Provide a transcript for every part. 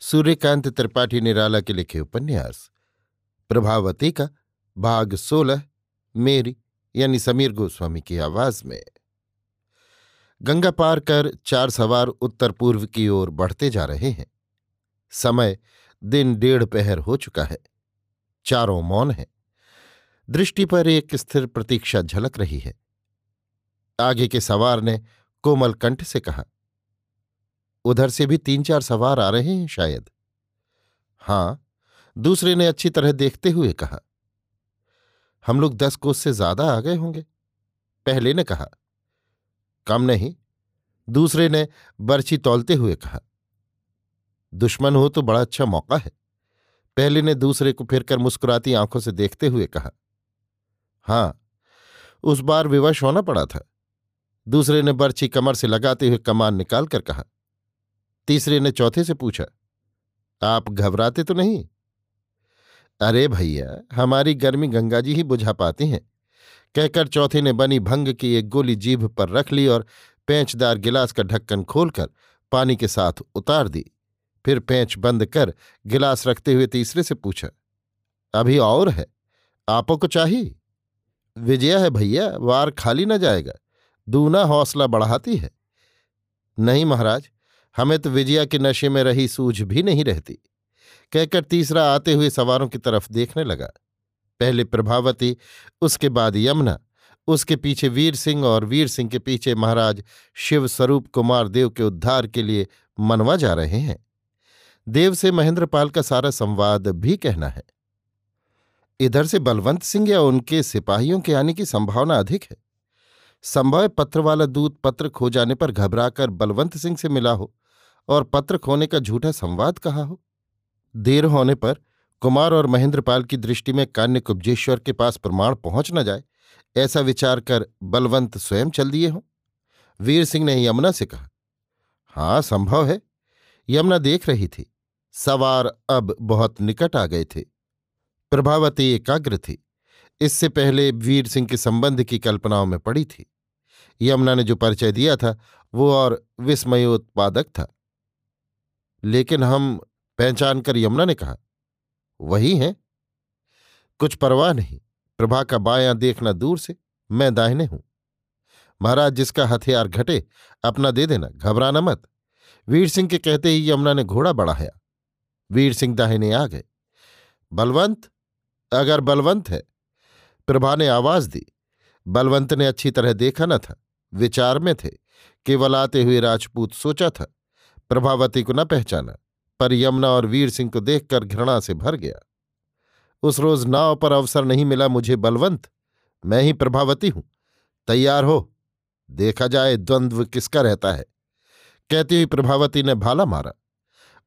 सूर्यकांत त्रिपाठी निराला के लिखे उपन्यास। प्रभावती का भाग सोलह, मेरी, यानी समीर गोस्वामी की आवाज़ में। गंगा पार कर चार सवार उत्तर पूर्व की ओर बढ़ते जा रहे हैं। समय दिन डेढ़ पहर हो चुका है। चारों मौन है। दृष्टि पर एक स्थिर प्रतीक्षा झलक रही है। आगे के सवार ने कोमल कंठ से कहा उधर से भी तीन चार सवार आ रहे हैं शायद। हाँ, दूसरे ने अच्छी तरह देखते हुए कहा। हम लोग दस कोस से ज़्यादा आ गए होंगे। पहले ने कहा। कम नहीं, दूसरे ने बर्छी तोलते हुए कहा। दुश्मन हो तो बड़ा अच्छा मौका है। पहले ने दूसरे को फिरकर मुस्कुराती आँखों से देखते हुए कहा। हाँ, उस बार विवश होना पड़ा था। दूसरे ने बर्छी कमर से लगाते हुए कमान निकालकर कहा। तीसरे ने चौथे से पूछा, आप घबराते तो नहीं? अरे भैया, हमारी गर्मी गंगा जी ही बुझा पाती हैं। कहकर चौथे ने बनी भंग की एक गोली जीभ पर रख ली और पैंचदार गिलास का ढक्कन खोलकर पानी के साथ उतार दी। फिर पैंच बंद कर गिलास रखते हुए तीसरे से पूछा, अभी और है? आपो को चाहिए? विजया है भैया, वार खाली न जाएगा। दूना हौसला बढ़ाती है। नहीं महाराज हमें तो विजया के नशे में रही सूझ भी नहीं रहती। कहकर तीसरा आते हुए सवारों की तरफ़ देखने लगा। पहले प्रभावती, उसके बाद यमुना, उसके पीछे वीर सिंह और वीर सिंह के पीछे महाराज शिव स्वरूप कुमार देव के उद्धार के लिए मनवा जा रहे हैं। देव से महेंद्रपाल का सारा संवाद भी कहना है। इधर से बलवंत सिंह या उनके सिपाहियों के आने की संभावना अधिक है। संभव पत्र वाला दूत पत्र खो जाने पर घबराकर बलवंत सिंह से मिला हो और पत्र खोने का झूठा संवाद कहा हो। देर होने पर कुमार और महेंद्रपाल की दृष्टि में कान्य कुब्जेश्वर के पास प्रमाण पहुँच न जाए, ऐसा विचार कर बलवंत स्वयं चल दिए हों। वीर सिंह ने यमुना से कहा, हाँ, संभव है। यमुना देख रही थी। सवार अब बहुत निकट आ गए थे। प्रभावती एकाग्र थी। इससे पहले वीर सिंह के संबंध की कल्पनाओं में पड़ी थी। यमुना ने जो परिचय दिया था, वो और विस्मयोत्पादक था। लेकिन हम पहचान कर यमुना ने कहा, वही हैं। कुछ परवाह नहीं। प्रभा का बायां देखना दूर से, मैं दाहिने हूँ। महाराज, जिसका हथियार घटे, अपना दे देना, घबराना मत। वीर सिंह के कहते ही यमुना ने घोड़ा बढ़ाया। वीर सिंह दाहिने आ गए। बलवंत? अगर बलवंत है प्रभा ने आवाज़ दी। बलवंत ने अच्छी तरह देखा न था। विचार में थे। केवल आते हुए राजपूत सोचा था। प्रभावती को न पहचाना। पर यमुना और वीर सिंह को देखकर घृणा से भर गया। उस रोज नाव पर अवसर नहीं मिला मुझे बलवंत। मैं ही प्रभावती हूँ। तैयार हो। देखा जाए द्वंद्व किसका रहता है। कहती हुई प्रभावती ने भाला मारा।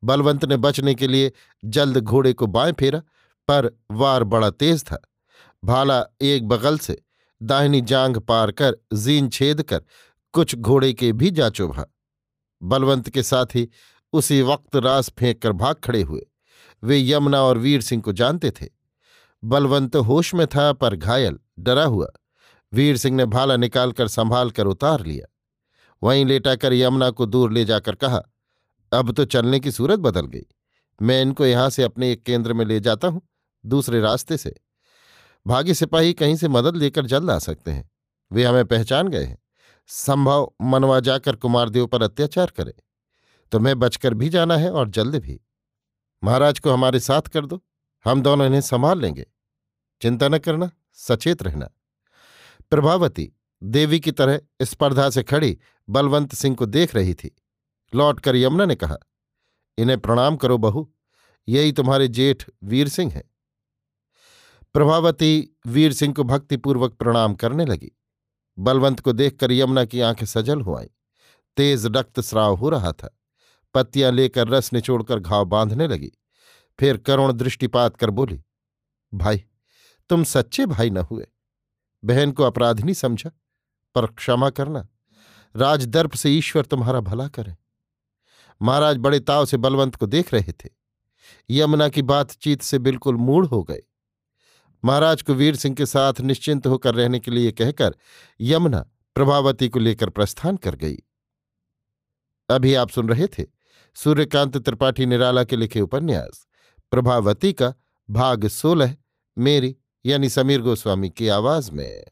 बलवंत ने बचने के लिए जल्द घोड़े को बाएँ फेरा। पर वार बड़ा तेज था। भाला एक बगल से दाहिनी जांग पार कर जीन छेद कर कुछ घोड़े के भी जा चुभा। बलवंत के साथ ही उसी वक्त रास फेंक कर भाग खड़े हुए। वे यमुना और वीर सिंह को जानते थे। बलवंत होश में था पर घायल, डरा हुआ। वीर सिंह ने भाला निकालकर संभाल कर उतार लिया। वहीं लेटाकर यमुना को दूर ले जाकर कहा, अब तो चलने की सूरत बदल गई। मैं इनको यहाँ से अपने एक केंद्र में ले जाता हूँ, दूसरे रास्ते से। भागी सिपाही कहीं से मदद लेकर जल्द आ सकते हैं। वे हमें पहचान गए हैं। संभव मनवा जाकर कुमारदेव पर अत्याचार करे। तुम्हें बचकर भी जाना है और जल्द भी। महाराज को हमारे साथ कर दो। हम दोनों इन्हें संभाल लेंगे। चिंता न करना, सचेत रहना। प्रभावती, देवी की तरह स्पर्धा से खड़ी बलवंत सिंह को देख रही थी। लौटकर यमुना ने कहा, इन्हें प्रणाम करो बहू। यही तुम्हारे जेठ वीर सिंह हैं। प्रभावती वीर सिंह को भक्तिपूर्वक प्रणाम करने लगी। बलवंत को देखकर यमुना की आँखें सजल हो आईं। तेज रक्तस्राव हो रहा था। पत्तियाँ लेकर रस निचोड़कर घाव बांधने लगी। फिर करुण दृष्टिपात कर बोली, भाई, तुम सच्चे भाई न हुए। बहन को अपराधिनी समझा, पर क्षमा करना। राजदर्प से ईश्वर तुम्हारा भला करे। महाराज बड़े ताव से बलवंत को देख रहे थे। यमुना की बातचीत से बिल्कुल मूड हो गए। महाराज को वीर सिंह के साथ निश्चिंत होकर रहने के लिए कहकर यमुना प्रभावती को लेकर प्रस्थान कर गई। अभी आप सुन रहे थे सूर्यकांत त्रिपाठी निराला के लिखे उपन्यास, प्रभावती का भाग सोलह, मेरी यानी समीर गोस्वामी की आवाज़ में।